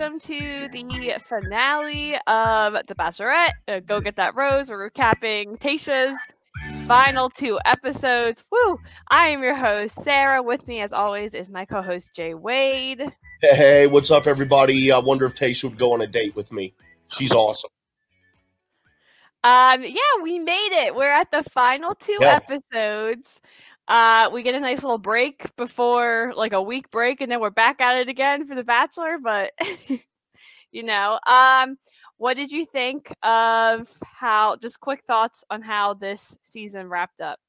welcome to the finale of The Bachelorette. Uh, Go get that rose. We're recapping Tayshia's final two episodes. Woo! I am your host, Sarah. With me, as always, is my co host, Jay Wade. Hey, hey, what's up, everybody? I wonder if Tayshia would go on a date with me. She's awesome. Um, yeah, we made it. We're at the final two Yeah. episodes. Uh, we get a nice little break before like a week break, and then we're back at it again for the Bachelor. But you know, um, what did you think of how? Just quick thoughts on how this season wrapped up.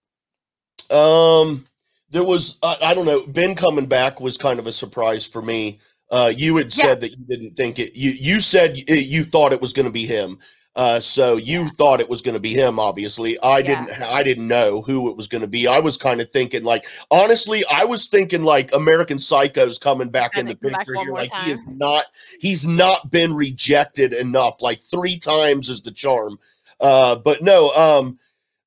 Um, there was I, I don't know. Ben coming back was kind of a surprise for me. Uh, you had Yeah. said that you didn't think it. You you said y- you thought it was going to be him. Uh, so you thought it was going to be him. Obviously, I Yeah. didn't. I didn't know who it was going to be. I was kind of thinking like honestly, I was thinking like American Psycho's coming back in the picture here. Like he is not. He's not been rejected enough. Like three times is the charm. Uh, but no. Um,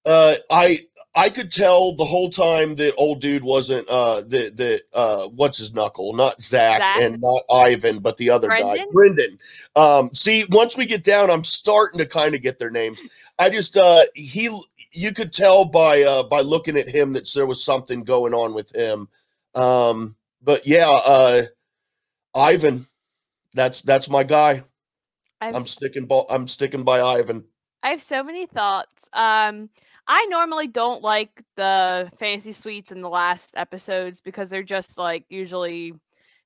uh, I I could tell the whole time that old dude wasn't uh the the uh what's his knuckle, not Zach, Zach? and not Ivan, but the other guy, Brendan? Brendan. Um, see, once we get down, I'm starting to kind of get their names. I just uh he you could tell by uh by looking at him that there was something going on with him. Um, but yeah, uh Ivan, that's that's my guy. I've, I'm sticking by I'm sticking by Ivan. I have so many thoughts. Um, I normally don't like the fantasy suites in the last episodes because they're just like usually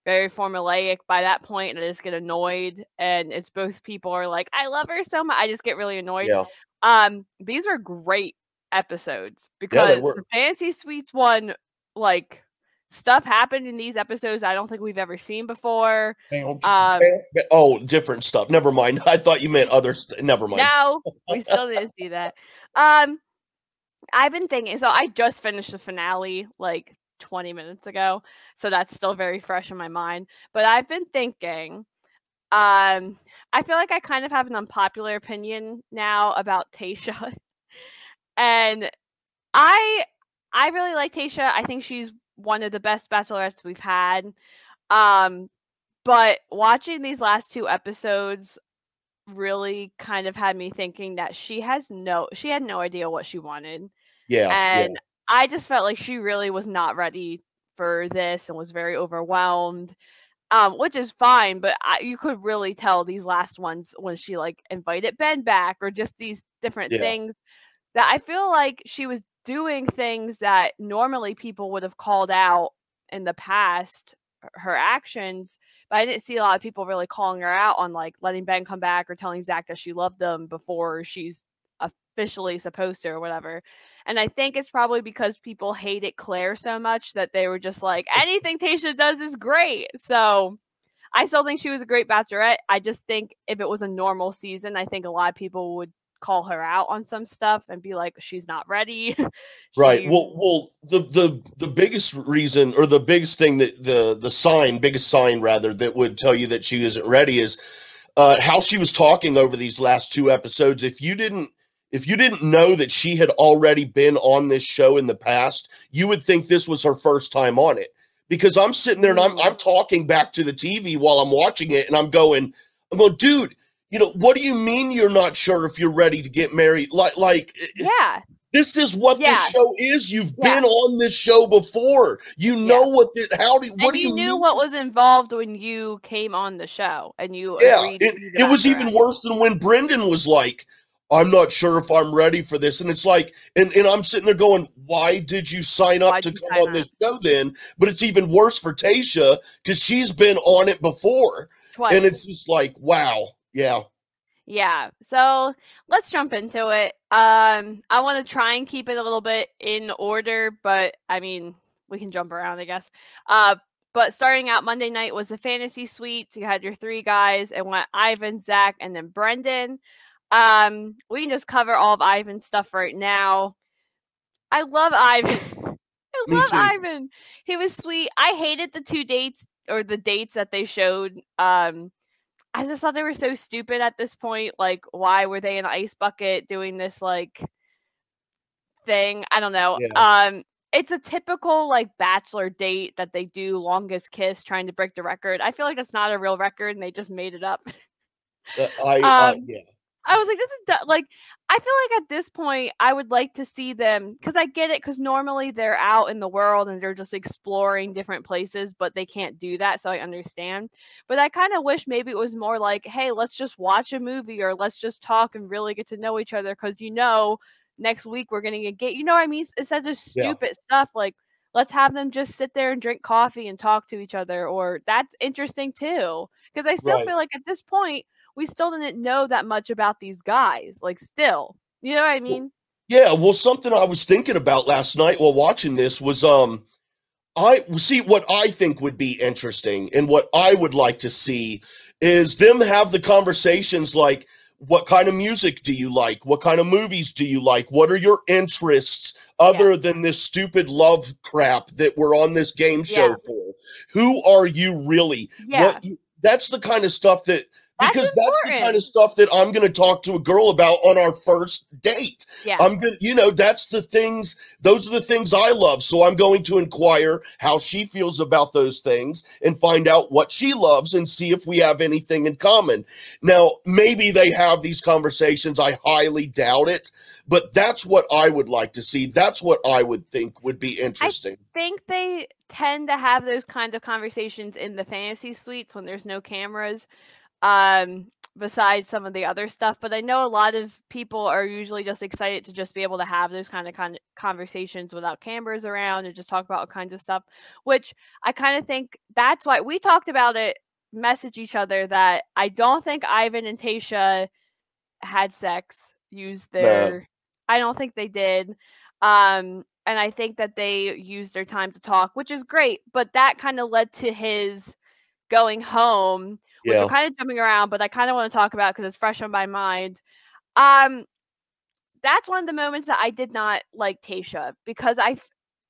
very formulaic by that point, and I just get annoyed. And it's both people are like, "I love her so much," I just get really annoyed. Yeah. Um, these were great episodes because were. the fantasy suites one, like stuff happened in these episodes I don't think we've ever seen before. Um, oh, different stuff. Never mind. I thought you meant other. St- never mind. No, we still didn't see that. Um, I've been thinking. So I just finished the finale like 20 minutes ago, so that's still very fresh in my mind. But I've been thinking. Um, I feel like I kind of have an unpopular opinion now about Tasha, and I I really like Tasha. I think she's one of the best bachelorettes we've had. Um, but watching these last two episodes really kind of had me thinking that she has no she had no idea what she wanted Yeah. yeah. and i just felt like she really was not ready for this and was very overwhelmed um which is fine but I, you could really tell these last ones when she like invited ben back or just these different Yeah. things that i feel like she was doing things that normally people would have called out in the past her actions but I didn't see a lot of people really calling her out on like letting Ben come back or telling Zach that she loved them before she's officially supposed to or whatever. And I think it's probably because people hated Clare so much that they were just like, anything Tasha does is great. So I still think she was a great bachelorette. I just think if it was a normal season, I think a lot of people would call her out on some stuff and be like, she's not ready. Right. Well, well, the the the biggest reason or the biggest thing that the the sign, biggest sign rather, that would tell you that she isn't ready is uh, how she was talking over these last two episodes. If you didn't if you didn't know that she had already been on this show in the past, you would think this was her first time on it. Because I'm sitting there and I'm I'm talking back to the TV while I'm watching it, and I'm going, I'm going, dude. You know what do you mean you're not sure if you're ready to get married? Like, like yeah. this is what Yeah. this show is. You've Yeah. been on this show before. You know what the how do what and do you, you knew mean? what was involved when you came on the show and you Yeah, it, it was even worse than when Brendan was like, "I'm not sure if I'm ready for this," and it's like, and, and I'm sitting there going, "Why did you sign up Why'd to come on this show then?" But it's even worse for Tasha because she's been on it before, twice. and it's just like, wow, yeah, Yeah. So let's jump into it. Um, I want to try and keep it a little bit in order, but I mean, we can jump around, I guess. Uh, but starting out Monday night was the fantasy suite. You had your three guys and went Ivan, Zach, and then Brendan. Um, we can just cover all of Ivan's stuff right now. I love Ivan. I love. Ivan. He was sweet. I hated the two dates or the dates that they showed. Um, I just thought they were so stupid at this point. Like, why were they in an ice bucket doing this like thing? I don't know. Yeah. Um, it's a typical like bachelor date that they do longest kiss trying to break the record. I feel like that's not a real record and they just made it up. Uh, I uh, Um, yeah. I was like, this is du- like, I feel like at this point, I would like to see them because I get it. Because normally they're out in the world and they're just exploring different places, but they can't do that. So I understand. But I kind of wish maybe it was more like, hey, let's just watch a movie or let's just talk and really get to know each other. Because you know, next week we're going to get, you know what I mean? Instead of Yeah. stupid stuff like, let's have them just sit there and drink coffee and talk to each other. Or that's interesting too. Because I still Right. feel like at this point, we still didn't know that much about these guys. Like, still, you know what I mean? Yeah, well, something I was thinking about last night while watching this was um I see what I think would be interesting and what I would like to see is them have the conversations like what kind of music do you like? What kind of movies do you like? What are your interests other than this stupid love crap that we're on this game show Yeah. for? Who are you really? Yeah, What that's the kind of stuff that That's because that's the kind of stuff that I'm going to talk to a girl about on our first date. yeah, I'm going to, You know, that's the things, those are the things I love. So I'm going to inquire how she feels about those things and find out what she loves and see if we have anything in common. Now, maybe they have these conversations. I highly doubt it, but that's what I would like to see. That's what I would think would be interesting. I think they tend to have those kind of conversations in the fantasy suites when there's no cameras. Um, besides some of the other stuff, but I know a lot of people are usually just excited to just be able to have those kind of con- conversations without cameras around and just talk about all kinds of stuff. Which I kind of think that's why we talked about it, message each other that I don't think Ivan and Tasha had sex, used No. their. I don't think they did. Um, and I think that they used their time to talk, which is great. But that kind of led to his going home, which Yeah. I'm kind of jumping around, but I kind of want to talk about because it's fresh on my mind. Um, that's one of the moments that I did not like Tasha because I,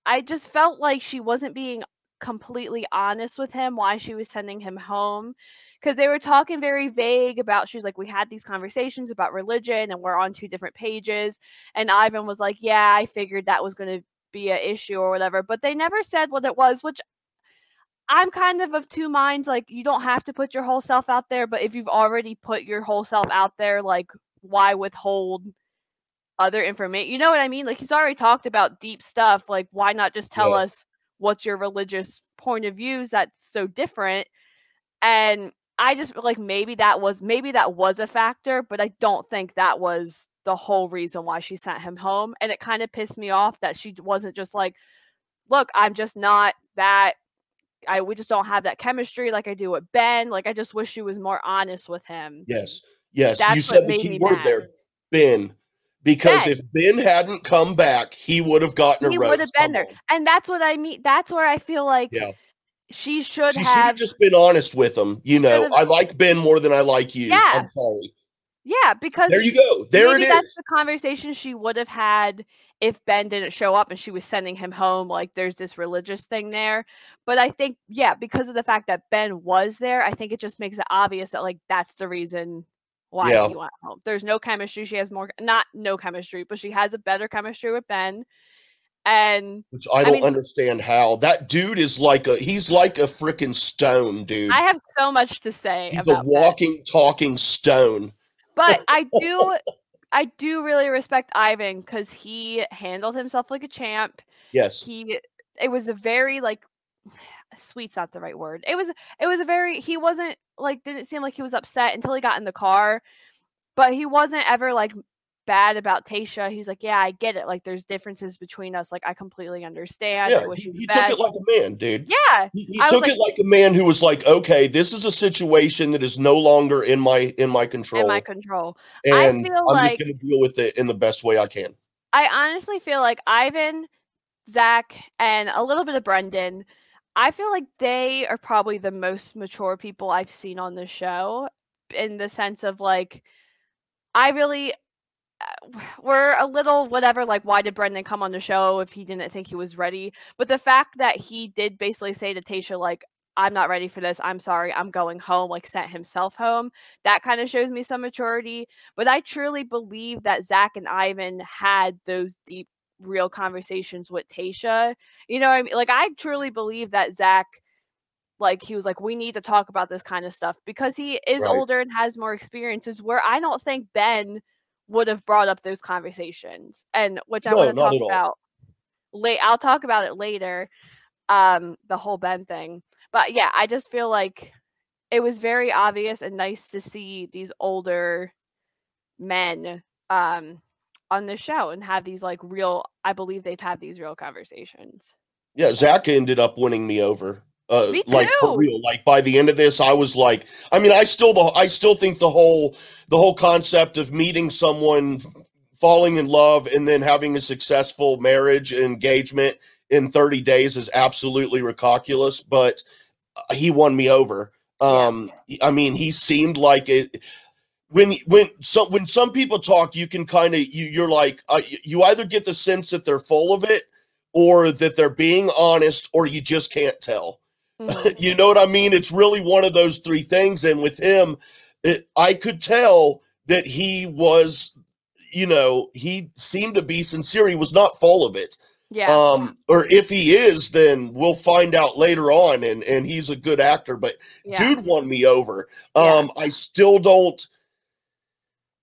I just felt like she wasn't being completely honest with him why she was sending him home because they were talking very vague about she was like we had these conversations about religion and we're on two different pages and ivan was like yeah i figured that was going to be a issue or whatever but they never said what it was which i'm kind of of two minds like you don't have to put your whole self out there but if you've already put your whole self out there like why withhold other information you know what i mean? Like he's already talked about deep stuff like why not just tell Yeah. us what's your religious point of views that's so different? And i just like maybe that was maybe that was a factor but i don't think that was the whole reason why she sent him home. And it kind of pissed me off that she wasn't just like look i'm just not that i we just don't have that chemistry like i do with ben like i just wish she was more honest with him Yes. Yes. That's you said the key word mad. there, Ben. Because Ben. if Ben hadn't come back, he would have gotten a he would have been there and that's what i mean that's where i feel like Yeah. she should She have have just been honest with him. You know, I like Ben more than I like you. Yeah. I'm sorry. Yeah because There you go. There maybe that's the conversation she would have had if Ben didn't show up and she was sending him home. Like there's this religious thing there. But I think, yeah, because of the fact that Ben was there, I think it just makes it obvious that like that's the reason why Yeah. he went home. There's no chemistry. She has more not no chemistry, but she has a better chemistry with Ben. And Which I don't mean- understand how. That dude is like a he's like a freaking stone, dude. I have so much to say He's a about Ben. walking, talking stone. But I do I do really respect Ivan because he handled himself like a champ. Yes. he it was a very like sweet's not the right word it was it was a very he wasn't like didn't seem like he was upset until he got in the car but he wasn't ever like bad about Tasha. He's like, yeah, I get it. Like, there's differences between us. Like, I completely understand. Yeah, I wish he, you he took it like a man, dude. yeah, He, he took like- it like a man who was like, "Okay, this is a situation that is no longer in my in my control, in my control. I and feel I'm like- just going to deal with it in the best way I can." I honestly feel like Ivan, Zach, and a little bit of Brendan, I feel like they are probably the most mature people I've seen on the show in the sense of like, I really. We're a little whatever, like, why did Brendan come on the show if he didn't think he was ready? But the fact that he did basically say to Tasha, like, I'm not ready for this. I'm sorry. I'm going home, like, sent himself home. That kind of shows me some maturity. But I truly believe that Zach and Ivan had those deep real conversations with Tasha. You know, I mean, like I truly believe that Zach, like he was like, we need to talk about this kind of stuff because he is Right. older and has more experiences. Where I don't think Ben would have brought up those conversations, and which I No, want to talk about. Late, I'll talk about it later. Um, the whole Ben thing, but yeah, I just feel like it was very obvious and nice to see these older men um on the show and have these like real i believe they've had these real conversations Yeah, Zach ended up winning me over. Uh, like for real. Like by the end of this, I was like, I mean, I still the I still think the whole the whole concept of meeting someone, falling in love, and then having a successful marriage engagement in 30 days is absolutely ridiculous. But uh, he won me over. Um, I mean, he seemed like it. When when some when some people talk, you can kind of you you're like uh, you either get the sense that they're full of it or that they're being honest or you just can't tell. Mhm. you know what I mean? It's really one of those three things. And with him, it, I could tell that he was, you know, he seemed to be sincere. He was not full of it. yeah Um, or if he is, then we'll find out later on. And and he's a good actor, but yeah dude won me over. Yeah. Um, I still don't.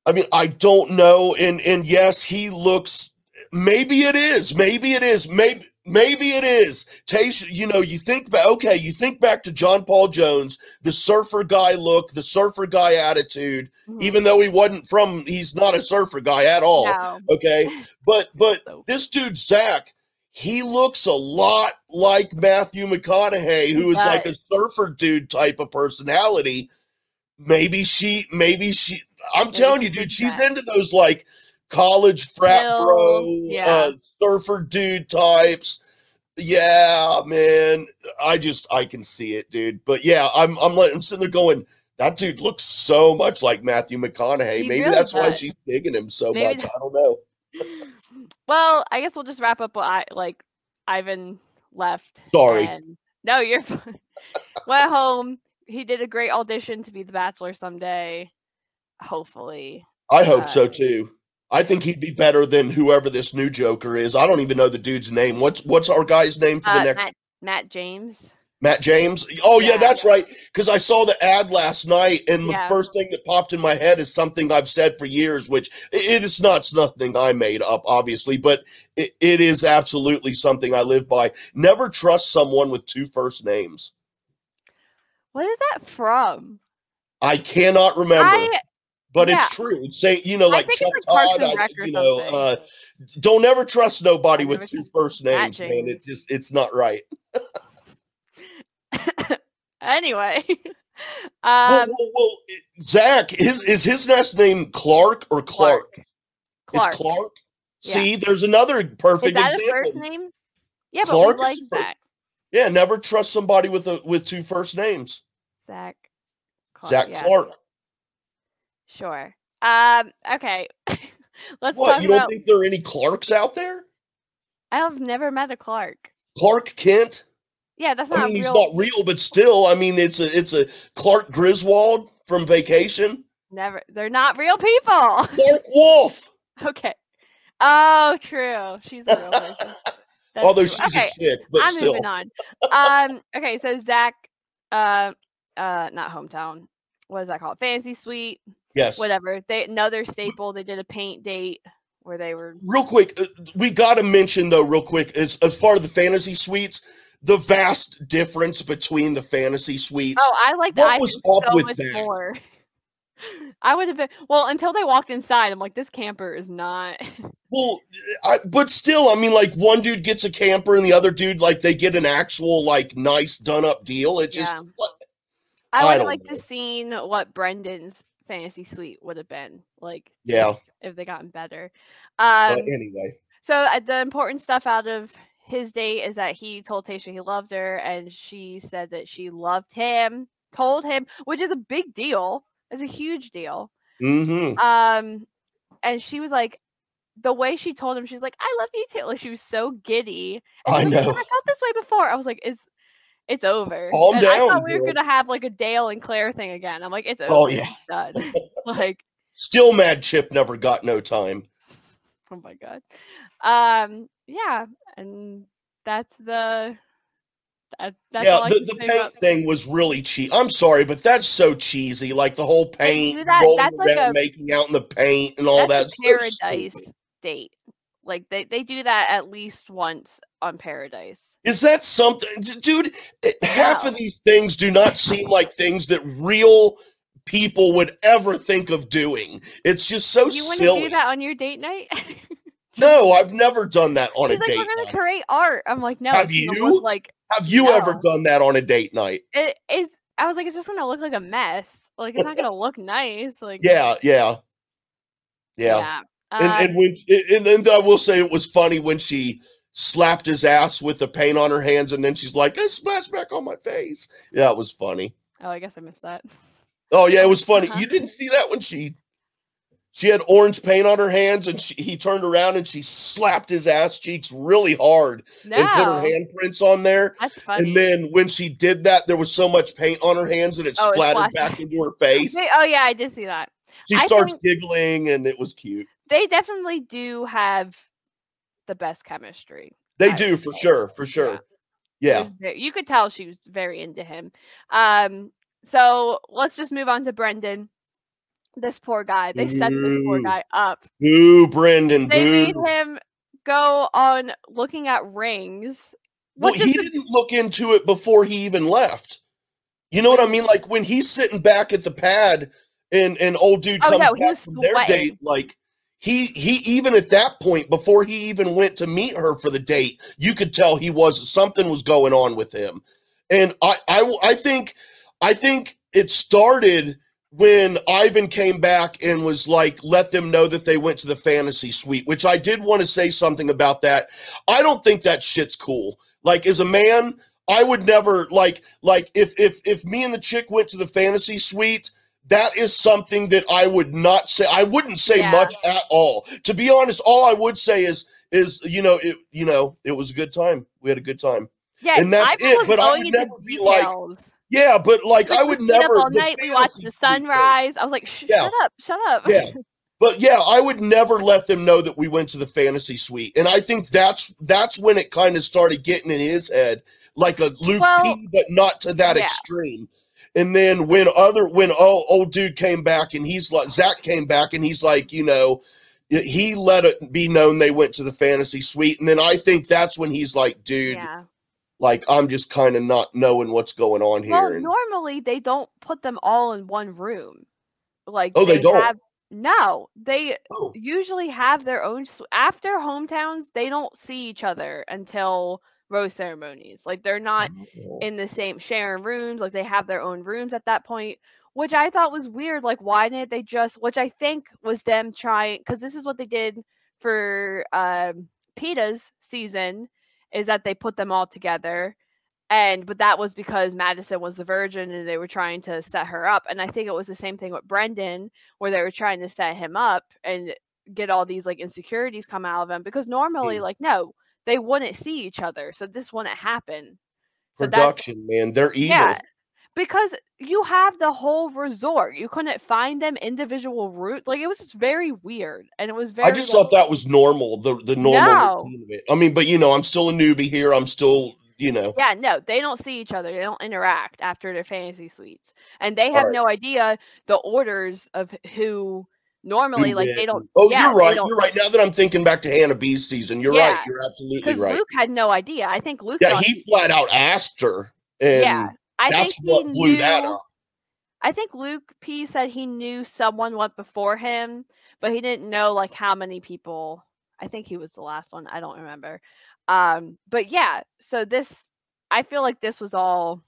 I mean, I don't know. And and yes, he looks. Maybe it is. Maybe it is. Maybe maybe it is. Tasha, you know, you think back. Okay, you think back to John Paul Jones, the surfer guy look, the surfer guy attitude. Mhm. Even though he wasn't from, he's not a surfer guy at all. no. Okay, but but So- this dude Zach, he looks a lot like Matthew McConaughey, who is like a surfer dude type of personality. Maybe she, maybe she. I'm Maybe telling you, dude, she's that. into those like college frat bro, yeah. uh, surfer dude types. Yeah, man. I just I can see it, dude. But yeah, I'm I'm like I'm sitting there going, that dude looks so much like Matthew McConaughey. He Maybe really that's why she's digging him so Maybe much. that- I don't know. well i guess we'll just wrap up what i like ivan left Sorry. and- no you're fine went home he did a great audition to be the bachelor someday hopefully I hope Uh, so too. I think he'd be better than whoever this new Joker is. I don't even know the dude's name. What's what's our guy's name for the uh, next matt, matt james Matt James? Oh yeah, Yeah. that's right. Because I saw the ad last night, and Yeah. the first thing that popped in my head is something I've said for years, which it is not it's nothing I made up, obviously, but it, it is absolutely something I live by. Never trust someone with two first names. what is that from I cannot remember, I, but yeah. it's true. Say you know, like Chuck like Todd, I- you know, uh, don't ever trust nobody with two first two trust first Matt names, man. It's just it's not right. anyway well, um well, well, it- Zach, his is his last name Clark or Clark? clark It's Clark. Yeah. See, there's another perfect is that a example. first name yeah but Clark we like that Yeah, never trust somebody with a with two first names. zach clark, Zach yeah, Clark. Sure um okay let's What? talk You don't about think there are any Clarks out there? i've never met a clark Clark Kent. yeah that's not I mean, he's real not real, but still, I mean, it's a it's a Clark Griswold from Vacation. never they're not real people Clark Wolf. okay oh true she's a real person Although true. she's okay a chick, but I'm still. moving on. Um, okay, so Zach, uh, uh, not hometown. What is that called? Fancy Suite, Yes. whatever. They another staple. They did a paint date where they were. real quick, uh, we got to mention though, real quick, as as far as the fantasy suites, the vast difference between the fantasy suites. Oh, I like What that. was up so with that? more. I would have been well until they walked inside. I'm like, this camper is not. Well, I, but still, I mean, like one dude gets a camper and the other dude, like they get an actual, like, nice done up deal. It just, Yeah. what- I would don't liked to know. seen what Brendan's fantasy suite would have been like. Yeah. If they gotten better. but Um. anyway, So uh, the important stuff out of his date is that he told Tasha he loved her, and she said that she loved him. Told him, which is a big deal. It's a huge deal. hmm Um, and she was like, the way she told him, she's like, "I love you too." Like she was so giddy. And I was like, know. "I felt this way before. I was like, "It's, it's over." Calm and I thought we were girl. gonna have like a Dale and Clare thing again. I'm like, "It's over. Oh, yeah. done." like, Still mad Chip never got no time. oh my god. Um, yeah, and that's the that, that's yeah, the, the paint thing was really cheap. I'm sorry, but that's so cheesy. Like the whole paint, that- rolling like around, a- making out in the paint, and all that. paradise date. Like they, they do that at least once on Paradise. Is that something, dude? Half No. of these things do not seem like things that real people would ever think of doing. It's just so you wouldn't silly. do that on your date night? No, I've never done that on He's a like, date. we're gonna night. create art. I'm like, no, Have you? like Have you ever done that on a date night? it is. I was like, it's just gonna look like a mess. Like it's not gonna look nice. Like Yeah, yeah, yeah. yeah. And, Um, and when and, and I will say it was funny when she slapped his ass with the paint on her hands, and then she's like, "It splashed back on my face." Yeah, it was funny. oh, I guess I missed that. Oh yeah, it was funny. Uh-huh. You didn't see that when she she had orange paint on her hands, and she, he turned around and she slapped his ass cheeks really hard No, and put her handprints on there. that's funny. And then when she did that, there was so much paint on her hands that it Oh, splattered back into her face. Oh yeah, I did see that. She I starts think- giggling, and it was cute. They definitely do have the best chemistry. They do for sure, for sure. It Yeah. you could tell she was very into him. Um, so let's just move on to Brendan. This poor guy. They set this poor guy up. Boo, Brendan. They made boo. him go on looking at rings. Well, he is didn't look into it before he even left. You know what I mean? Like when he's sitting back at the pad and and old dude Oh, comes no, he back from their date, like he he even at that point before he even went to meet her for the date, you could tell he was something was going on with him. And I I I think I think it started when Ivan came back and was like, let them know that they went to the fantasy suite, which I did want to say something about that. I don't think that shit's cool. Like as a man, I would never like like if if if me and the chick went to the fantasy suite, that is something that I would not say. I wouldn't say Yeah. much at all. To be honest, all I would say is is you know it you know it was a good time. We had a good time. yeah, and that's it, but I would never be like. Yeah, but like Like, I would never all night. We watched the sunrise. I was like, Shh, Yeah. shut up, shut up. Yeah. But yeah, I would never let them know that we went to the fantasy suite. And I think that's that's when it kind of started getting in his head, like a Luke Well, P, but not to that yeah. extreme. And then when other when old, old dude came back and he's like Zach came back and he's like, you know, he let it be known they went to the fantasy suite. And then I think that's when he's like, dude, yeah. like I'm just kind of not knowing what's going on here. Well, And- normally they don't put them all in one room. Like Oh, they don't? Have, no, they oh, usually have their own. After hometowns, they don't see each other until rose ceremonies. Like they're not oh. in the same sharing rooms. Like they have their own rooms at that point, which I thought was weird. Like why didn't they just? Which I think was them trying because this is what they did for um, Peter's season, is that they put them all together. And but that was because Madison was the virgin and they were trying to set her up. And I think it was the same thing with Brendan, where they were trying to set him up and get all these like insecurities come out of him. Because normally, Mm. like, no, they wouldn't see each other. So this wouldn't happen. So production, man. They're evil. yeah. Because you have the whole resort. You couldn't find them individual route. Like it was just very weird. And it was very I just like, thought that was normal, the the normal No. routine of it. I mean, but you know, I'm still a newbie here. I'm still, you know, Yeah, no, they don't see each other. They don't interact after their fantasy suites. And they have Alright. no idea the orders of who normally like they don't Oh, yeah, you're right. You're right. Now that I'm thinking back to Hannah B's season, you're Yeah. right. You're absolutely right. Luke had no idea. I think Luke yeah, he flat out asked her, and yeah. I think that's he what blew knew that up. I think Luke P said he knew someone went before him, but he didn't know like how many people. I think he was the last one. I don't remember. Um, but yeah, so this I feel like this was all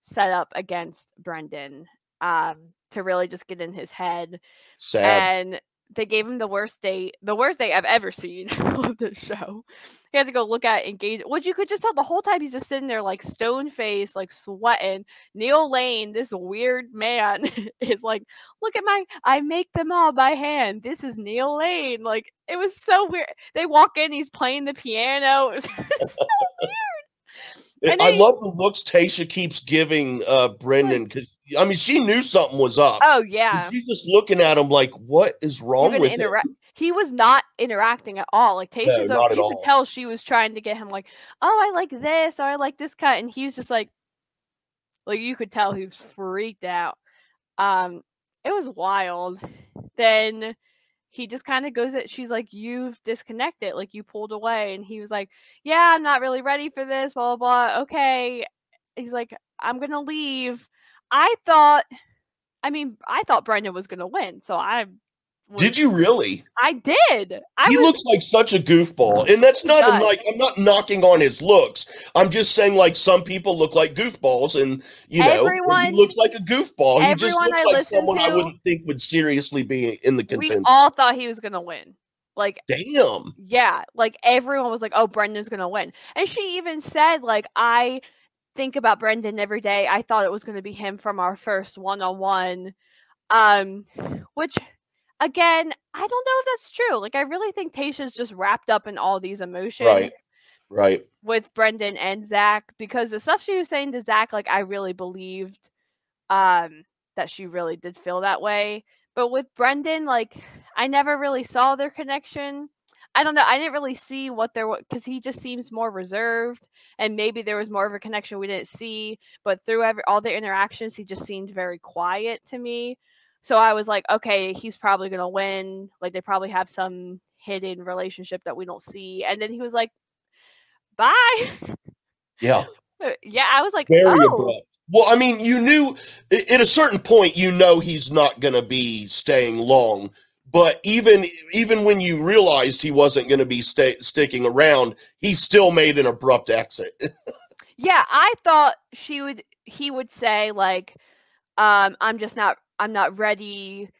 set up against Brendan um to really just get in his head Sad. and they gave him the worst date, the worst date I've ever seen on this show. He had to go look at engage, which you could just tell the whole time he's just sitting there like stone faced, like sweating. Neil Lane, this weird man, is like, look at my, I make them all by hand. This is Neil Lane. Like it was so weird. They walk in, he's playing the piano. It was so and I love the looks Tasha keeps giving uh Brendan because I mean she knew something was up. oh And yeah. She's just looking at him like, what is wrong with him? he was not interacting at all. Like No, Tasha's, not at you all. could tell she was trying to get him like, oh, I like this, or I like this cut, and he was just like, like you could tell he was freaked out. Um, it was wild. Then he just kind of goes at she's like, You've disconnected, like you pulled away. And he was like, Yeah, I'm not really ready for this, blah blah blah. Okay. He's like, I'm gonna leave. I thought I mean, I thought Brendan was gonna win, so I was, Did you really? I did. I he was looks like such a goofball, and that's not like I'm not knocking on his looks. I'm just saying like some people look like goofballs, and you know Everyone- he looks like a goofball. He just looks I like someone I wouldn't think would seriously be in the we all thought he was gonna win. Like Damn. yeah, like everyone was like, "Oh, Brendan's gonna win," and she even said, "Like I think about Brendan every day. I thought it was gonna be him from our first one-on-one." Um, which again, I don't know if that's true. Like I really think Tasha's just wrapped up in all these emotions Right. Right. with Brendan and Zach because the stuff she was saying to Zach, like I really believed um that she really did feel that way. But with Brendan, like I never really saw their connection. I don't know. I didn't really see what there was because he just seems more reserved, and maybe there was more of a connection we didn't see. But through every all their interactions, he just seemed very quiet to me. So I was like, okay, he's probably gonna win. Like they probably have some hidden relationship that we don't see. And then he was like, bye. Yeah. Uh, yeah, I was like, Very oh, abrupt. Well, I mean, you knew at a certain point, you know he's not going to be staying long. But even even when you realized he wasn't going to be sticking around, he still made an abrupt exit. yeah. I thought she would. He would say like, um, I'm just not. I'm not ready.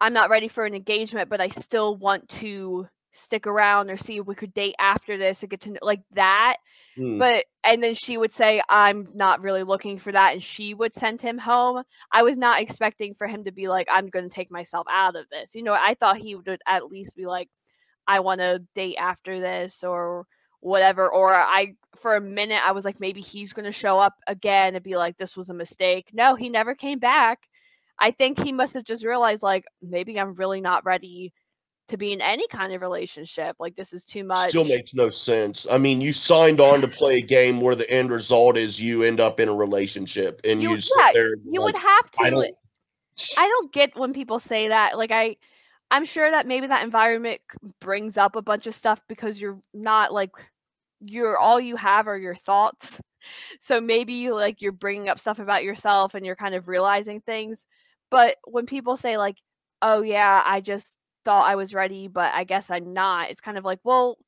I'm not ready for an engagement, but I still want to stick around or see if we could date after this and get to know like that. Hmm. But and then she would say, I'm not really looking for that, and she would send him home. I was not expecting for him to be like, I'm gonna take myself out of this. You know, I thought he would at least be like, I want to date after this or whatever. Or I for a minute I was like, maybe he's gonna show up again and be like, this was a mistake. No, he never came back. I think he must have just realized like maybe I'm really not ready to be in any kind of relationship. Like this is too much. Still makes no sense. I mean, you signed on to play a game where the end result is you end up in a relationship, and you, You- sit yeah, there. you like, would have to I don't. I don't get when people say that. Like I I'm sure that maybe that environment brings up a bunch of stuff because you're not like you're all you have are your thoughts. So maybe you like you're bringing up stuff about yourself and you're kind of realizing things. But when people say like, "Oh yeah, I just thought I was ready, but I guess I'm not." It's kind of like, "Well,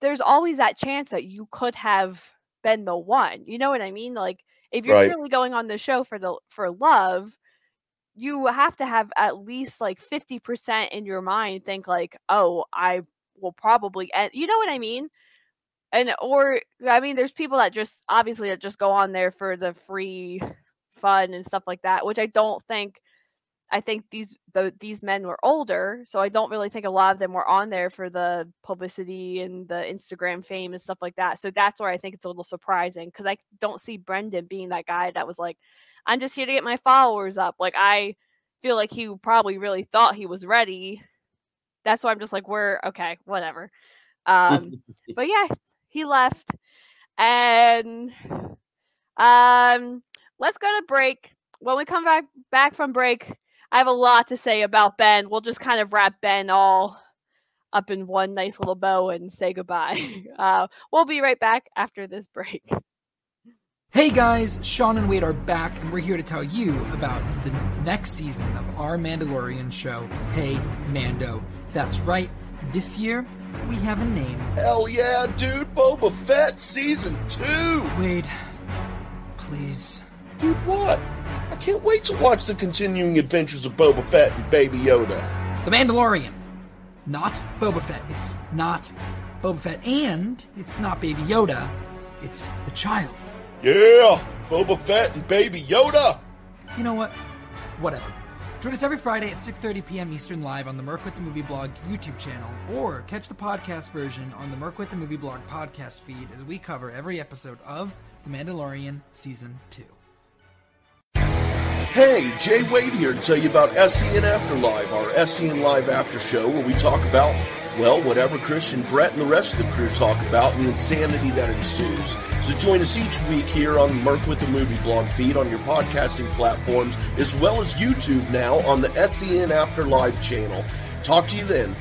there's always that chance that you could have been the one." You know what I mean? Like if you're Right. truly going on the show for the for love, you have to have at least like 50% in your mind think like oh i will probably end you know what i mean and or i mean there's people that just obviously that just go on there for the free fun and stuff like that which i don't think i think these the, these men were older so i don't really think a lot of them were on there for the publicity and the instagram fame and stuff like that so that's where i think it's a little surprising because i don't see brendan being that guy that was like i'm just here to get my followers up like i feel like he probably really thought he was ready. That's why i'm just like we're okay whatever. Um but yeah he left and um let's go to break. When we come back back from break i have a lot to say about ben we'll just kind of wrap ben all up in one nice little bow and say goodbye uh we'll be right back after this break Hey guys, Sean and Wade are back, and we're here to tell you about the next season of our Mandalorian show, Hey Mando. That's right, this year we have a name. Hell yeah, dude! Boba Fett season two. Wade, please. Dude, what? I can't wait to watch the continuing adventures of Boba Fett and Baby Yoda. The Mandalorian. Not Boba Fett. It's not Boba Fett, and it's not Baby Yoda. It's the child. Yeah, Boba Fett and Baby Yoda. You know what? Whatever. Join us every Friday at 6:30 p.m. Eastern live on the Merc with the Movie Blog YouTube channel, or catch the podcast version on the Merc with the Movie Blog podcast feed as we cover every episode of The Mandalorian season two. Hey, Jay Wade here to tell you about SEN Afterlive, our SEN Live After Show, where we talk about, well, whatever Christian Brett and the rest of the crew talk about and the insanity that ensues. So join us each week here on the Merc with the Movie blog feed on your podcasting platforms, as well as YouTube now on the SEN Afterlive channel. Talk to you then.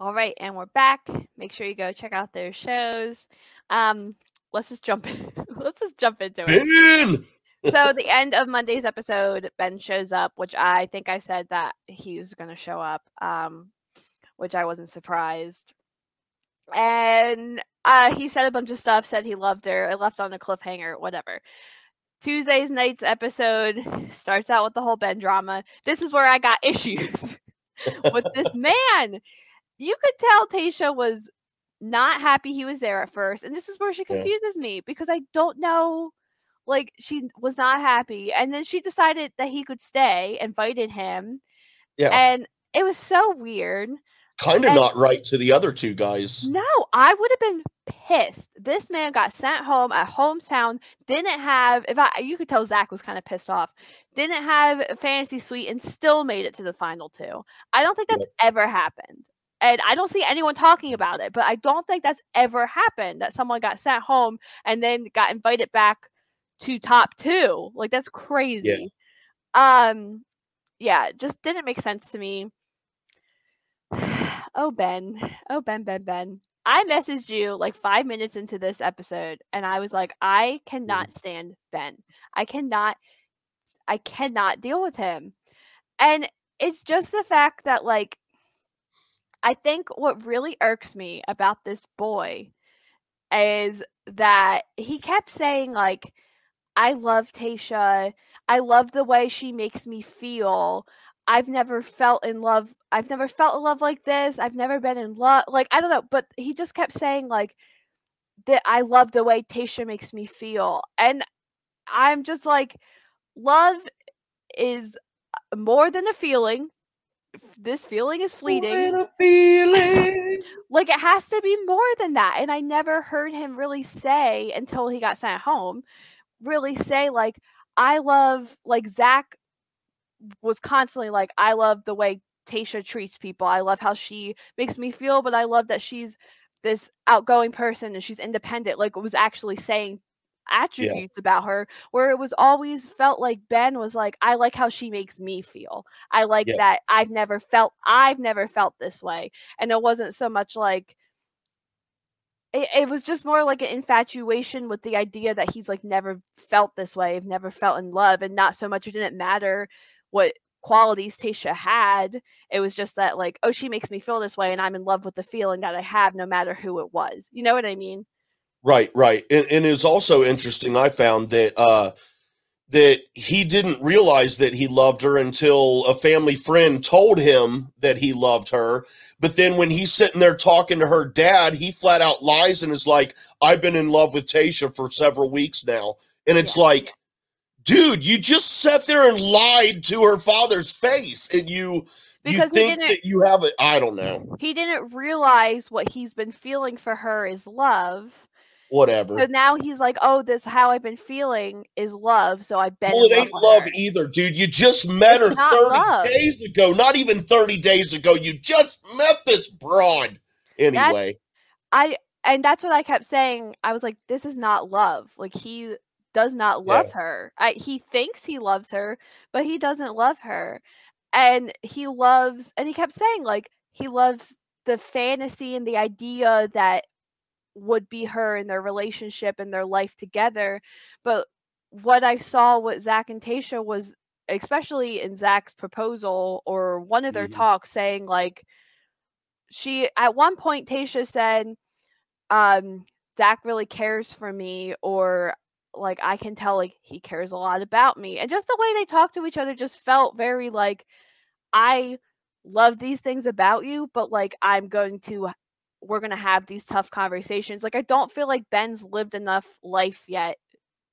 All right, and we're back. Make sure you go check out their shows. Um, let's just jump. let's just jump into it. Ben! so the end of Monday's episode, Ben shows up, which I think I said that he was going to show up, um, which I wasn't surprised. And uh, he said a bunch of stuff, said he loved her, it left on a cliffhanger, whatever. Tuesday's night's episode starts out with the whole Ben drama. This is where I got issues with this man. You could tell Tayshia was not happy he was there at first, and this is where she Yeah. confuses me because I don't know like she was not happy and then she decided that he could stay invited him Yeah. and it was so weird Kind of not right to the other two guys. no i would have been pissed this man got sent home at hometown didn't have if i you could tell zach was kind of pissed off didn't have a fantasy suite and still made it to the final two i don't think that's ever happened and i don't see anyone talking about it but i don't think that's ever happened that someone got sent home and then got invited back to top two like that's crazy. Um yeah just didn't make sense to me. Oh ben. Oh ben ben ben. I messaged you like five minutes into this episode and i was like i cannot stand ben. I cannot i cannot deal with him. And it's just the fact that like i think what really irks me about this boy is that he kept saying like I love Tasha. I love the way she makes me feel. I've never felt in love. I've never felt in love like this. I've never been in love. Like I don't know, but he just kept saying like that I love the way Tasha makes me feel. And I'm just like love is more than a feeling. This feeling is fleeting feeling. like it has to be more than that and i never heard him really say until he got sent home really say like i love like zach was constantly like i love the way tasha treats people i love how she makes me feel but i love that she's this outgoing person and she's independent like was actually saying attributes about her where it was always felt like ben was like i like how she makes me feel. I like Yeah. that i've never felt i've never felt this way. And it wasn't so much like it, it was just more like an infatuation with the idea that he's like never felt this way have never felt in love and not so much it didn't matter what qualities Tasha had it was just that like oh she makes me feel this way and I'm in love with the feeling that I have no matter who it was. You know what I mean Right, right. And, and it's also interesting, I found that uh that he didn't realize that he loved her until a family friend told him that he loved her. But then when he's sitting there talking to her dad, he flat out lies and is like, I've been in love with Tasha for several weeks now. And it's Yeah, like, dude, you just sat there and lied to her father's face and you Because you think didn't- that you have it. I don't know. he didn't realize what he's been feeling for her is love Whatever. so now he's like oh this how I've been feeling is love so I bet. Well, it ain't love her. either, dude. You just met It's her 30 love. days ago. Not even 30 days ago. You just met this broad. Anyway, I and that's what I kept saying. I was like, this is not love. Like he does not Yeah. love her. I, he thinks he loves her, but he doesn't love her. And he loves and he kept saying like he loves the fantasy and the idea that would be her and their relationship and their life together. But what I saw with Zach and Tasha was especially in Zach's proposal or one of their Mhm. talks saying like she at one point Tasha said um Zach really cares for me or like I can tell like he cares a lot about me. And just the way they talked to each other just felt very like I love these things about you, but like I'm going to we're going to have these tough conversations. Like I don't feel like Ben's lived enough life yet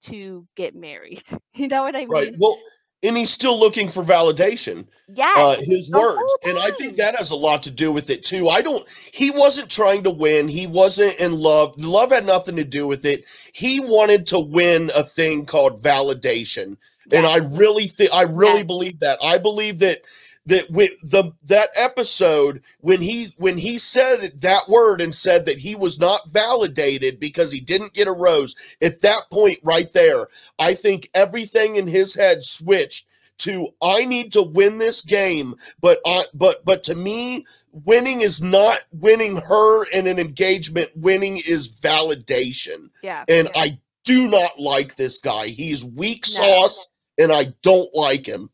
to get married. you know what I mean? right. Well, and he's still looking for validation Yes. uh, his words and i think that has a lot to do with it too i don't he wasn't trying to win he wasn't in love love had nothing to do with it he wanted to win a thing called validation and i really think i really Yeah. believe that i believe that that with the that episode when he when he said that word and said that he was not validated because he didn't get a rose at that point right there i think everything in his head switched to i need to win this game but I, but but to me winning is not winning her in an engagement winning is validation yeah. and yeah. i do not like this guy he's weak No. sauce and i don't like him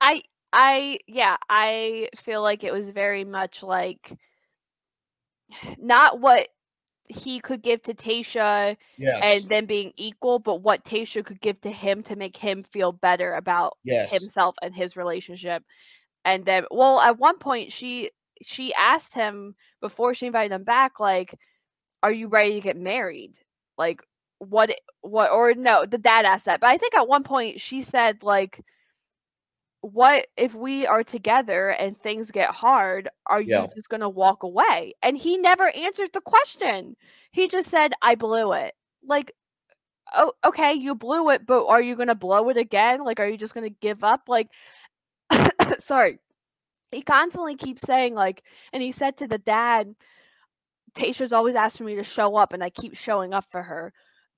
I I yeah, I feel like it was very much like not what he could give to Tayshia yes and then being equal, but what Tayshia could give to him to make him feel better about yes himself and his relationship. And then well, at one point she she asked him before she invited him back, like, are you ready to get married? Like what what or no, the dad asked that. But I think at one point she said like what if we are together and things get hard are you Yeah. just going to walk away? And he never answered the question. He just said i blew it. Like oh okay you blew it but are you going to blow it again? Like are you just going to give up? Like sorry. He constantly keeps saying like and he said to the dad tayshia's always asking me to show up and i keep showing up for her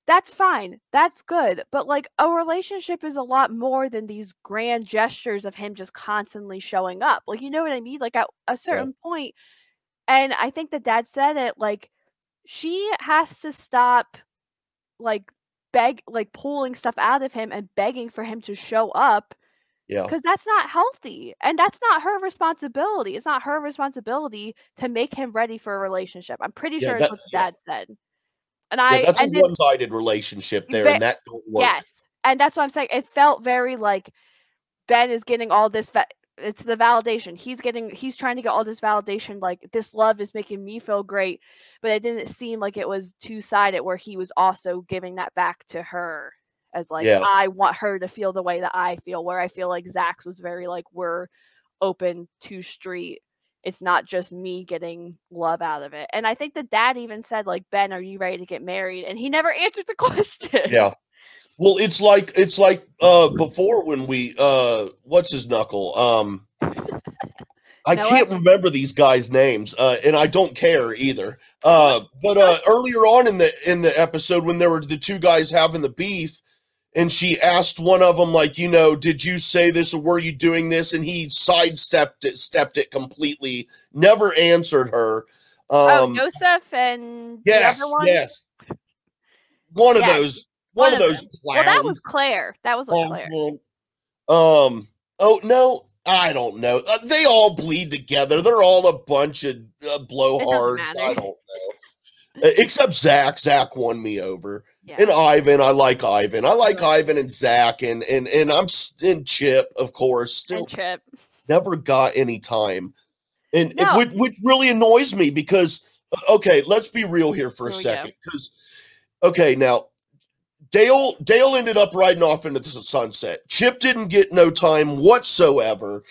that's fine that's good but like a relationship is a lot more than these grand gestures of him just constantly showing up like you know what i mean? Like at a certain point and i think the dad said it like she has to stop like beg like pulling stuff out of him and begging for him to show up yeah. because that's not healthy and that's not her responsibility it's not her responsibility to make him ready for a relationship i'm pretty Yeah, sure that- that's what the yeah. dad said and i yeah, that's a and it- one-sided relationship there, Ve- and that don't work. yes and that's what i'm saying it felt very like ben is getting all this va- it's the validation he's getting he's trying to get all this validation like this love is making me feel great but it didn't seem like it was two-sided where he was also giving that back to her as like Yeah. i want her to feel the way that i feel where i feel like zac's was very like we're open to street it's not just me getting love out of it and i think the dad even said like ben are you ready to get married and he never answered the question Yeah. Well, it's like it's like uh before when we uh what's his knuckle? Um I Noah? can't remember these guys' names, uh, and I don't care either. Uh, but uh, earlier on in the in the episode, when there were the two guys having the beef, and she asked one of them, like, you know, did you say this or were you doing this? And he sidestepped it, stepped it completely, never answered her. oh Um, joseph and yes, the other one yes, one of those, one, one of of those. well that was clare that was like clare Um. Oh no, I don't know. Uh, they all bleed together. They're all a bunch of uh, blowhards. I don't know. Uh, Except Zac. Zac won me over, yeah and Ivan. I like Ivan. I like Ivan and Zac, and and and I'm and Chip, of course. Still and trip never got any time, and it- No. which which really annoys me because uh, okay, let's be real here for a Here second because okay now Dale Dale ended up riding off into the sunset. Chip didn't get no time whatsoever.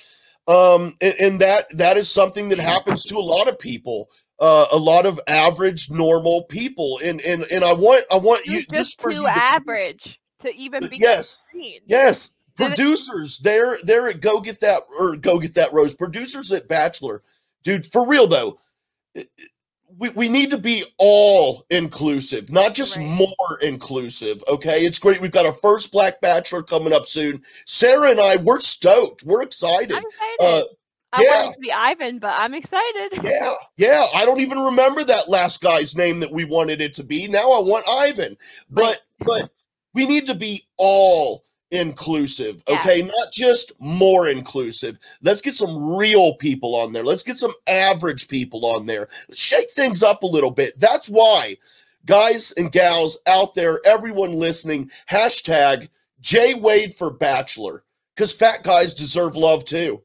Um, and, and that that is something that happens to a lot of people, uh, a lot of average, normal people. And and and I want I want you You're just too you to- average to even be Yes, seen. yes. Producers, they're they're at go get that or go get that rose. Producers at Bachelor, dude, for real though. We, we need to be all inclusive, not just Right. more inclusive. Okay, it's great. We've got our first Black Bachelor coming up soon. Sarah and I, we're stoked. We're excited. I'm excited. Uh, I yeah. want to be Ivan, but I'm excited. Yeah, yeah. I don't even remember that last guy's name that we wanted it to be. Now I want Ivan. But but we need to be all inclusive, Yeah. okay? Not just more inclusive. Let's get some real people on there. Let's get some average people on there. Shake things up a little bit. That's why, guys and gals out there, everyone listening, hashtag J Wade for Bachelor. Because fat guys deserve love too.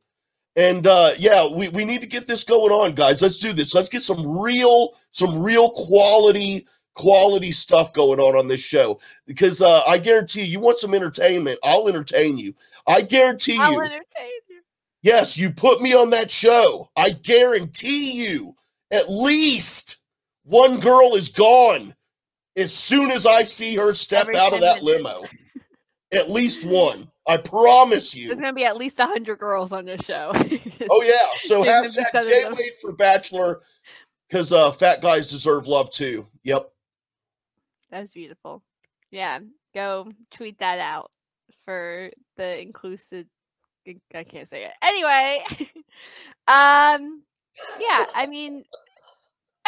And uh yeah, we, we need to get this going on, guys. Let's do this. Let's get some real, some real quality, quality stuff going on on this show. Because uh I guarantee you, you want some entertainment, I'll entertain you. I guarantee I'll you. entertain you. Yes, you put me on that show. I guarantee you, at least one girl is gone as soon as I see her step Every out of that minutes. limo. At least one. I promise you. There's gonna be at least hundred girls on this show. Oh yeah. So There's gonna be hashtag seven J. Wade for Bachelor because uh, fat guys deserve love too. Yep. That was beautiful. Yeah, go tweet that out for the inclusive. I can't say it. Anyway, um, yeah, I mean,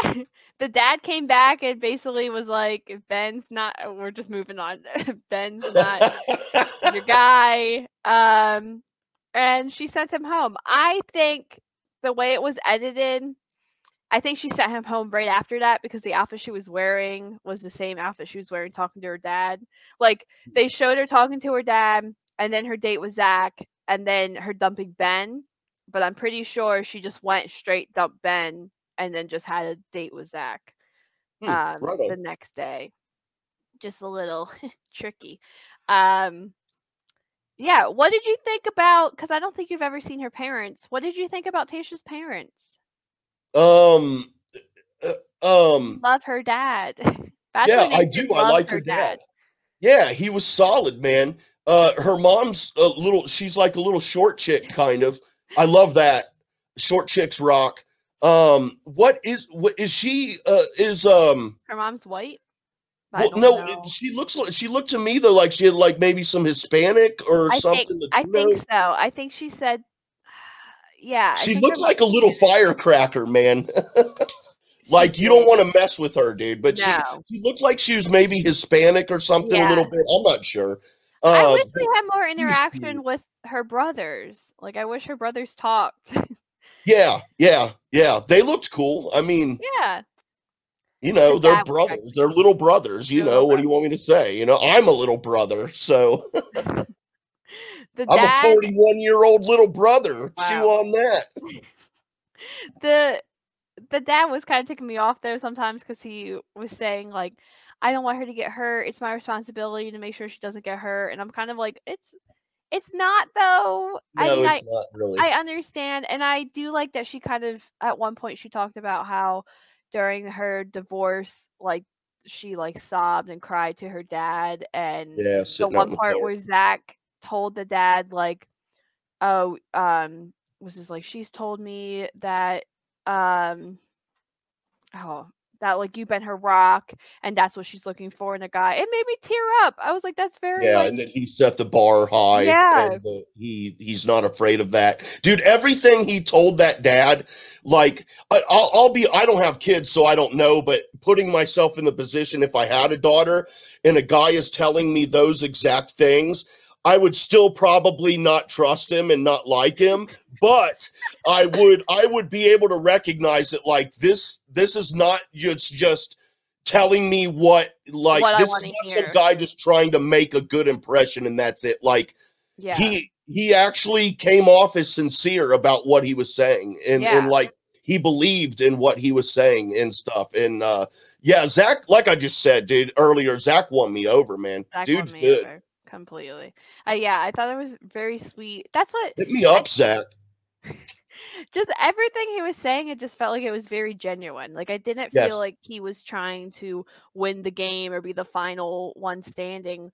the dad came back and basically was like, "Ben's not. We're just moving on. Ben's not your guy." Um, and she sent him home. I think the way it was edited, I think she sent him home right after that because the outfit she was wearing was the same outfit she was wearing talking to her dad. Like they showed her talking to her dad, and then her date with Zac, and then her dumping Ben. But I'm pretty sure she just went straight dump Ben and then just had a date with Zac Hmm, um, the next day. Just a little tricky. Um, yeah. What did you think about? Because I don't think you've ever seen her parents. What did you think about Tayshia's parents? um. uh, Um. Love her dad. Yeah, I do. I like her dad. Yeah, he was solid, man. Uh, her mom's a little. She's like a little short chick, kind of. I love that. Short chicks rock. Um, what is what is she? Uh, is um. Her mom's white. Well, no, know. she looks like she looked to me though like she had like maybe some Hispanic or I something. think, I think so. I think she said, yeah. She looks like a little firecracker, man. like you don't want to mess with her, dude. But No. she, she looked like she was maybe Hispanic or something a little bit. I'm not sure. I Uh, wish we had more interaction with her brothers. Like I wish her brothers talked. yeah, yeah, yeah. They looked cool. I mean, yeah. you know, they're brothers. They're little brothers. You know, what do you want me to say? You know, I'm a little brother, so The I'm a 41 year old little brother. Chew on that. the the dad was kind of taking me off there sometimes because he was saying like i don't want her to get hurt it's my responsibility to make sure she doesn't get hurt and i'm kind of like it's it's not though i No, mean it's I, not really. I understand and i do like that she kind of at one point she talked about how during her divorce like she like sobbed and cried to her dad and yeah, the sitting out in one part where Zac told the dad like, "Oh, um, was just like she's told me that, um, oh, that like you've been her rock, and that's what she's looking for in a guy." It made me tear up. I was like, "That's very Yeah, like, and that he set the bar high. Yeah. and he he's not afraid of that, dude. Everything he told that dad, like I, I'll, I'll be. I don't have kids, so I don't know. But putting myself in the position if I had a daughter and a guy is telling me those exact things, I would still probably not trust him and not like him. But I would I would be able to recognize it like this. This is not just just telling me what like What this is not hear. some guy just trying to make a good impression and that's it. Like yeah, he he actually came off as sincere about what he was saying and and like he believed in what he was saying and stuff. And uh yeah, Zac, like I just said, dude, earlier, Zac won me over, man. Zac Dude's good. over completely. Uh, yeah, I thought it was very sweet. That's what Hit me up, Zac. just everything he was saying it just felt like it was very genuine like i didn't Yes. feel like he was trying to win the game or be the final one standing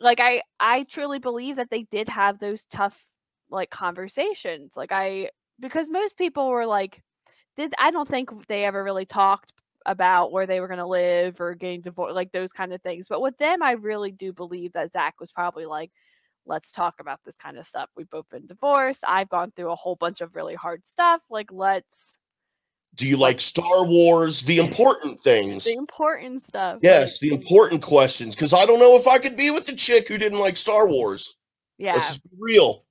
like i i truly believe that they did have those tough like conversations like i because most people were like did i don't think they ever really talked about where they were going to live or getting divorced like those kind of things but with them i really do believe that zac was probably like let's talk about this kind of stuff. We've both been divorced. I've gone through a whole bunch of really hard stuff. Like, let's Do you like Star Wars? The important things. the important stuff. Yes, the important questions. Because I don't know if I could be with a chick who didn't like Star Wars. yeah. Just be real.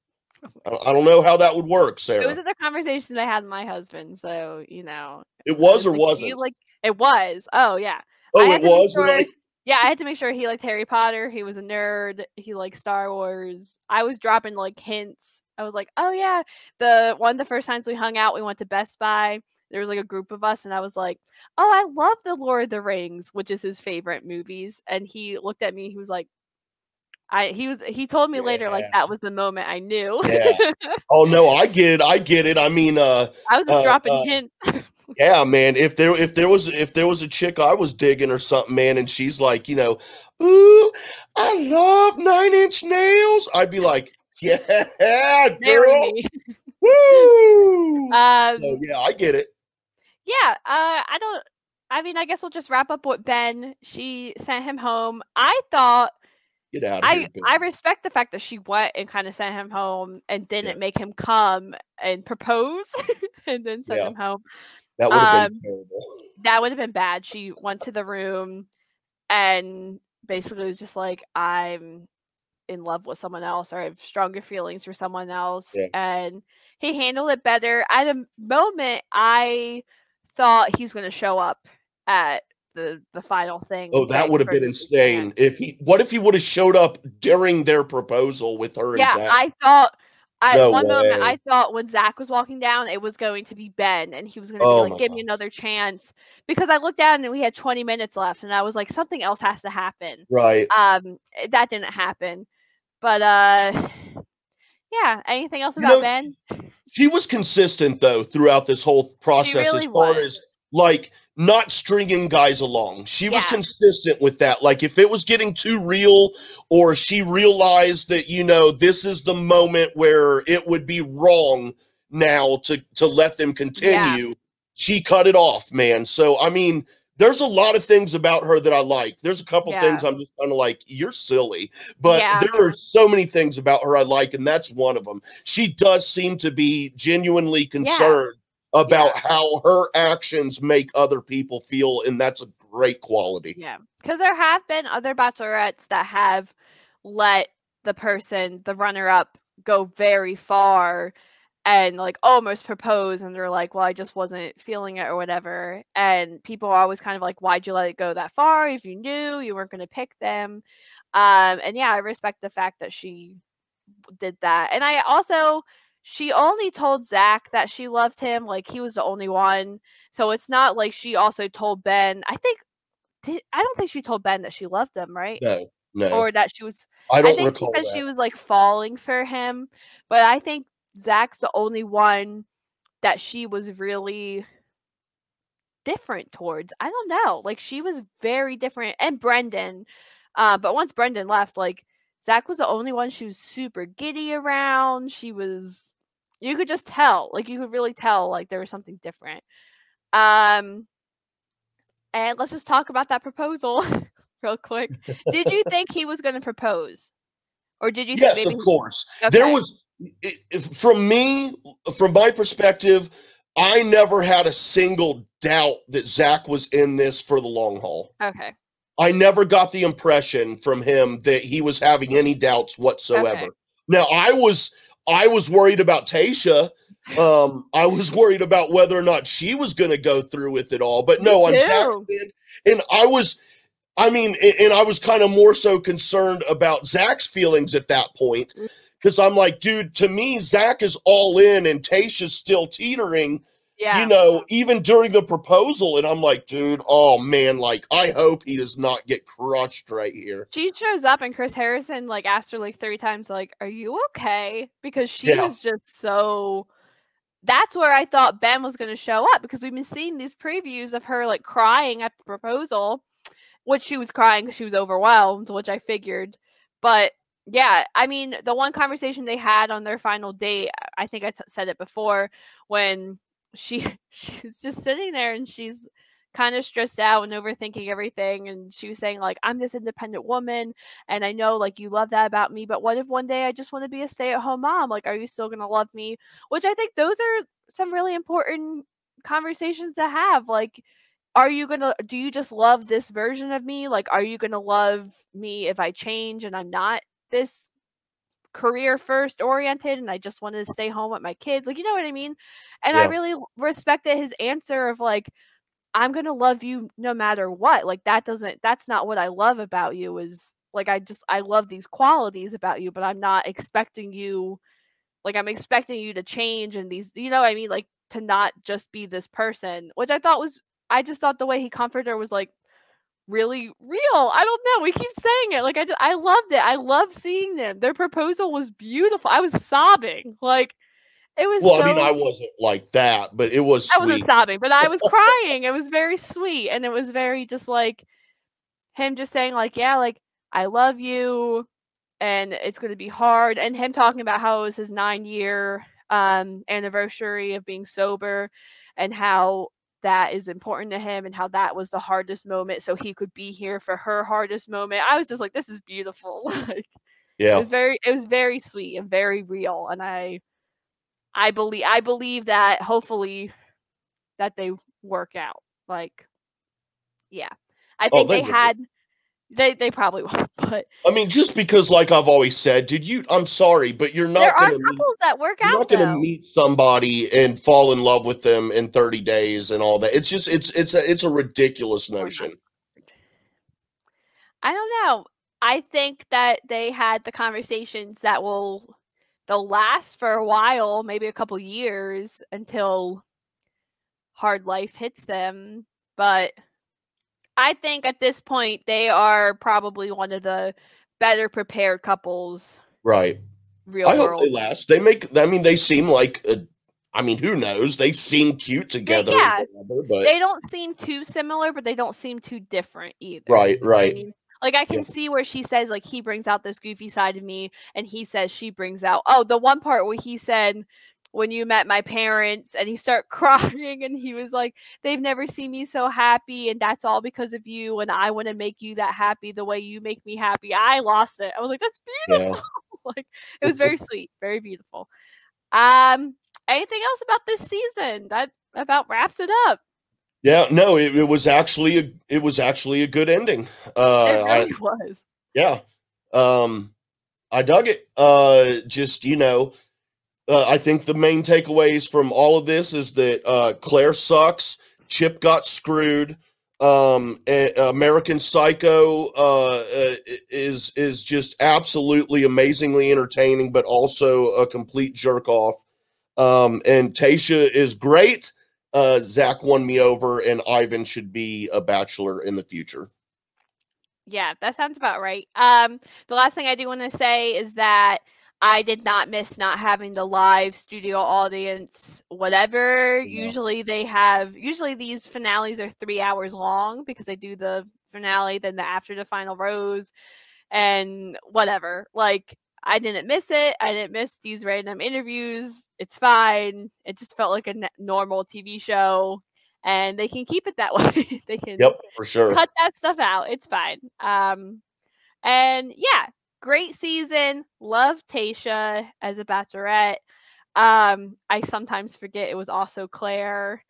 I don't know how that would work, Sarah. It was in the conversation I had with my husband, so you know. It was or like, wasn't? You like it was. Oh yeah. oh, it had to make was sure- really. Yeah, I had to make sure he liked Harry Potter. He was a nerd. He liked Star Wars. I was dropping like hints. I was like, "Oh yeah, the one of the first times we hung out, we went to Best Buy. There was like a group of us, and I was like, "Oh, I love the Lord of the Rings, which is his favorite movies." And he looked at me. He was like, I he was he told me later like that was the moment I knew. Yeah. Oh no, I get it. I get it. I mean, uh, I was Uh, dropping uh, hints. Yeah, man. If there if there was if there was a chick I was digging or something, man, and she's like, you know, ooh, I love nine inch nails, I'd be like, yeah, girl, woo. Um, So, yeah, I get it. yeah, uh, I don't. I mean, I guess we'll just wrap up with Ben. She sent him home. I thought Get out of I here. I respect the fact that she went and kind of sent him home and didn't Yeah. make him come and propose and then send Yeah. him home. That would have um, been terrible. That would have been bad. She went to the room and basically was just like, I'm in love with someone else or I have stronger feelings for someone else. Yeah. And he handled it better. At a moment, I thought he's going to show up at the the final thing. Oh, that would have been insane. If he, what if he would have showed up during their proposal with her Yeah? I thought at No one moment. I thought when Zac was walking down, it was going to be Ben, and he was going to Oh be like, "Give me another chance," because I looked down and we had 20 minutes left, and I was like, "Something else has to happen." right. Um, that didn't happen, but uh, yeah. Anything else You about know, Ben? She was consistent though throughout this whole process really as far was. as like not stringing guys along. She was consistent with that. Like if it was getting too real or she realized that you know this is the moment where it would be wrong now to to let them continue, she cut it off, man. So I mean, there's a lot of things about her that I like. There's a couple Yeah. things I'm just kind of like, you're silly. But Yeah. there are so many things about her I like, and that's one of them. She does seem to be genuinely concerned about how her actions make other people feel, and that's a great quality. Yeah, because there have been other bachelorettes that have let the person, the runner up, go very far and like almost propose, and they're like, "Well, I just wasn't feeling it or whatever." And people are always kind of like, "Why'd you let it go that far? If you knew you weren't going to pick them." Um, and yeah, I respect the fact that she did that, and I also. She only told Zac that she loved him, like he was the only one. So it's not like she also told Ben. I think did I don't think she told Ben that she loved him, right? No, no, Or that she was I I don't think recall because that. she was like falling for him. But I think Zac's the only one that she was really different towards. I don't know. Like she was very different. And Brendan. Uh, but once Brendan left, like Zac was the only one she was super giddy around. She was you could just tell. Like you could really tell like there was something different. Um and let's just talk about that proposal real quick. Did you think he was going to propose? Or did you yes, think maybe of course. There Okay. was, it, it- from me, from my perspective, I never had a single doubt that Zac was in this for the long haul. Okay. I never got the impression from him that he was having any doubts whatsoever. Okay. Now I was I was worried about Tayshia. Um, I was worried about whether or not she was going to go through with it all. But no, I'm end, and I was, I mean, and I was kind of more so concerned about Zac's feelings at that point Mm. because I'm like, dude, to me, Zac is all in and Tayshia's still teetering Yeah. you know, even during the proposal, and I'm like, dude, oh man, like I hope he does not get crushed right here. she shows up and Chris Harrison like asked her like three times like, "Are you okay?" because she Yeah. was just so that's where I thought Ben was going to show up because we've been seeing these previews of her like crying at the proposal, which she was crying because she was overwhelmed, which I figured. But yeah, I mean, the one conversation they had on their final date, I think I t- said it before when she she's just sitting there and she's kind of stressed out and overthinking everything and she was saying like I'm this independent woman and I know like you love that about me but what if one day I just want to be a stay-at-home mom? Like are you still going to love me? Which I think those are some really important conversations to have like are you going to do you just love this version of me? Like are you going to love me if I change and I'm not this career first oriented and I just wanted to mm. stay home with my kids. Like, you know what I mean? And I really respected his answer of like, I'm gonna love you no matter what. Like that doesn't that's not what I love about you is like I just I love these qualities about you, but I'm not expecting you like I'm expecting you to change and these you know what I mean? Like to not just be this person, which I thought was I just thought the way he comforted her was like really real. I don't know. We keep saying it. Like I just, I loved it. I love seeing them. Their proposal was beautiful. I was sobbing. Like it was. Well, so, I mean, I wasn't like that, but it was. I wasn't sobbing, but I was crying. It was very sweet, and it was very just like him just saying like, yeah, like I love you, and it's going to be hard, and him talking about how it was his nine year um anniversary of being sober, and how that is important to him and how that was the hardest moment so he could be here for her hardest moment. I was just like this is beautiful. Like yeah. it was very it was very sweet and very real and i i believe i believe that hopefully that they work out like yeah. I Oh, think they they had they they probably won't but I mean, just because, like I've always said, did you? I'm sorry, but you're there not are going to meet. couples that work You're out not going to meet somebody and fall in love with them in 30 days and all that. It's just it's it's a it's a ridiculous notion. I don't know. I think that they had the conversations that will they'll last for a while, maybe a couple years until hard life hits them. But I think at this point they are probably one of the better prepared couples Right. real I hope they last. They make. I mean, they seem like. A, I mean, who knows? They seem cute together. and yeah. whatever, but they don't seem too similar, but they don't seem too different either. right, what I right. mean? Like I can Yeah. see where she says like he brings out this goofy side of me, and he says she brings out. Oh, the one part where he said when you met my parents, and he started crying, and he was like, "They've never seen me so happy, and that's all because of you, and I want to make you that happy the way you make me happy." I lost it. I was like, "That's beautiful." Yeah. like it was very sweet, very beautiful. Um, anything else about this season? That about wraps it up. Yeah. No, it, it was actually a it was actually a good ending. Uh, it I, really was. yeah. Um, I dug it. Uh, just you know, uh, I think the main takeaways from all of this is that uh, Clare sucks. Chip got screwed. Um, American Psycho uh, uh, is is just absolutely amazingly entertaining, but also a complete jerk off. Um, and Tayshia is great. Uh, Zac won me over, and Ivan should be a bachelor in the future. Yeah, that sounds about right. Um, the last thing I do want to say is that I did not miss not having the live studio audience, whatever. Usually they have, usually these finales are three hours long because they do the finale, then the after the final rose, and whatever. Like, I didn't miss it. I didn't miss these random interviews. It's fine. It just felt like a n- normal TV show, and they can keep it that way. they can Yep, for sure. cut that stuff out. It's fine. Um, and yeah, great season. Love Tayshia as a bachelorette. Um, I sometimes forget it was also Clare.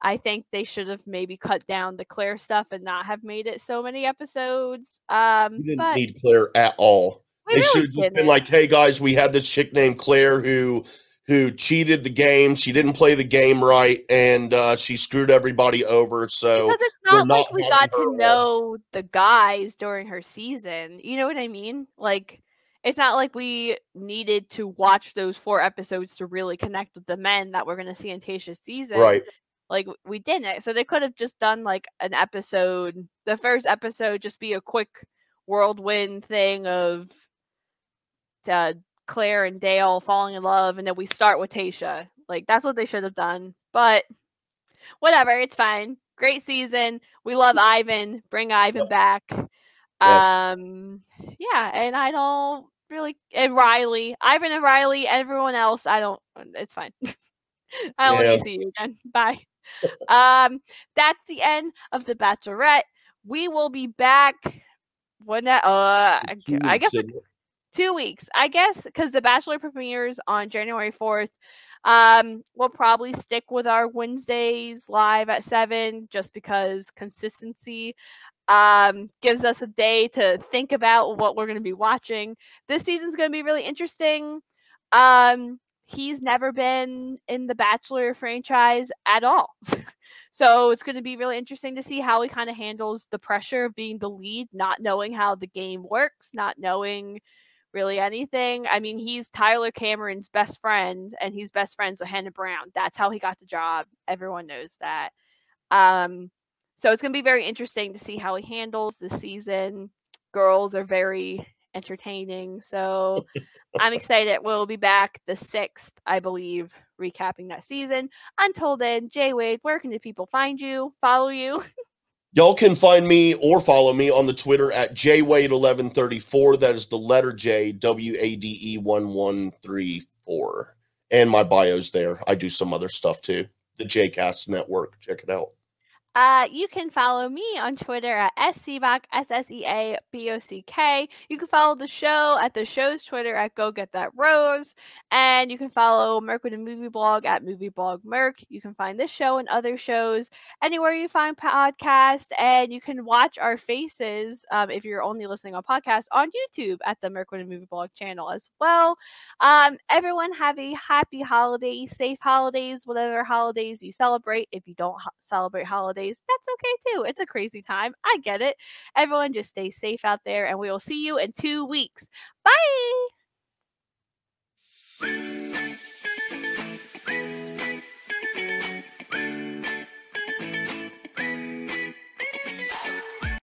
I think they should have maybe cut down the Clare stuff and not have made it so many episodes. Um, You didn't need Clare at all. they really should have been like, "Hey guys, we had this chick named Clare who who cheated the game. She didn't play the game right, and uh, she screwed everybody over." So because it's we're not like we got to on. know the guys during her season. You know what I mean? Like it's not like we needed to watch those four episodes to really connect with the men that we're going to see in Tayshia's season. right, Like we didn't. So they could have just done like an episode, the first episode just be a quick whirlwind thing of uh, Clare and Dale falling in love and then we start with Tayshia. Like that's what they should have done. But whatever, it's fine. Great season. We love Ivan. Bring Ivan back. Yes. Um yeah, and I don't really and Riley. Ivan and Riley, everyone else, I don't it's fine. I don't Yeah. want to see you again. Bye. um that's the end of the Bachelorette. We will be back when uh I guess two weeks i guess because the bachelor premieres on january 4th um we'll probably stick with our wednesdays live at 7 just because consistency um gives us a day to think about what we're going to be watching. This season's going to be really interesting. Um he's never been in the bachelor franchise at all. So it's going to be really interesting to see how he kind of handles the pressure of being the lead not knowing how the game works not knowing really anything. I mean, he's Tyler Cameron's best friend, and he's best friends with Hannah Brown. That's how he got the job. Everyone knows that. Um, so it's going to be very interesting to see how he handles the season. Girls are very entertaining. So I'm excited. We'll be back the 6th, I believe, recapping that season. Until then, Jay Wade, where can the people find you, follow you? Y'all can find me or follow me on the Twitter at jwade1134. That is the letter J, W A D E 1134. And my bio's there. I do some other stuff too. The JCast Network. Check it out. Uh, you can follow me on Twitter at SCBOC, S S E A B O C K. You can follow the show at the show's Twitter at Go Get That Rose. And you can follow Merc with a Movie Blog at Movie Blog Merc. You can find this show and other shows anywhere you find podcasts. And you can watch our faces um, if you're only listening on podcast on YouTube at the Merc with a Movie Blog channel as well. Um, everyone have a happy holiday, safe holidays, whatever holidays you celebrate. If you don't ho- celebrate holidays, holidays, that's okay too. It's a crazy time. I get it. Everyone just stay safe out there, and we will see you in two weeks. Bye.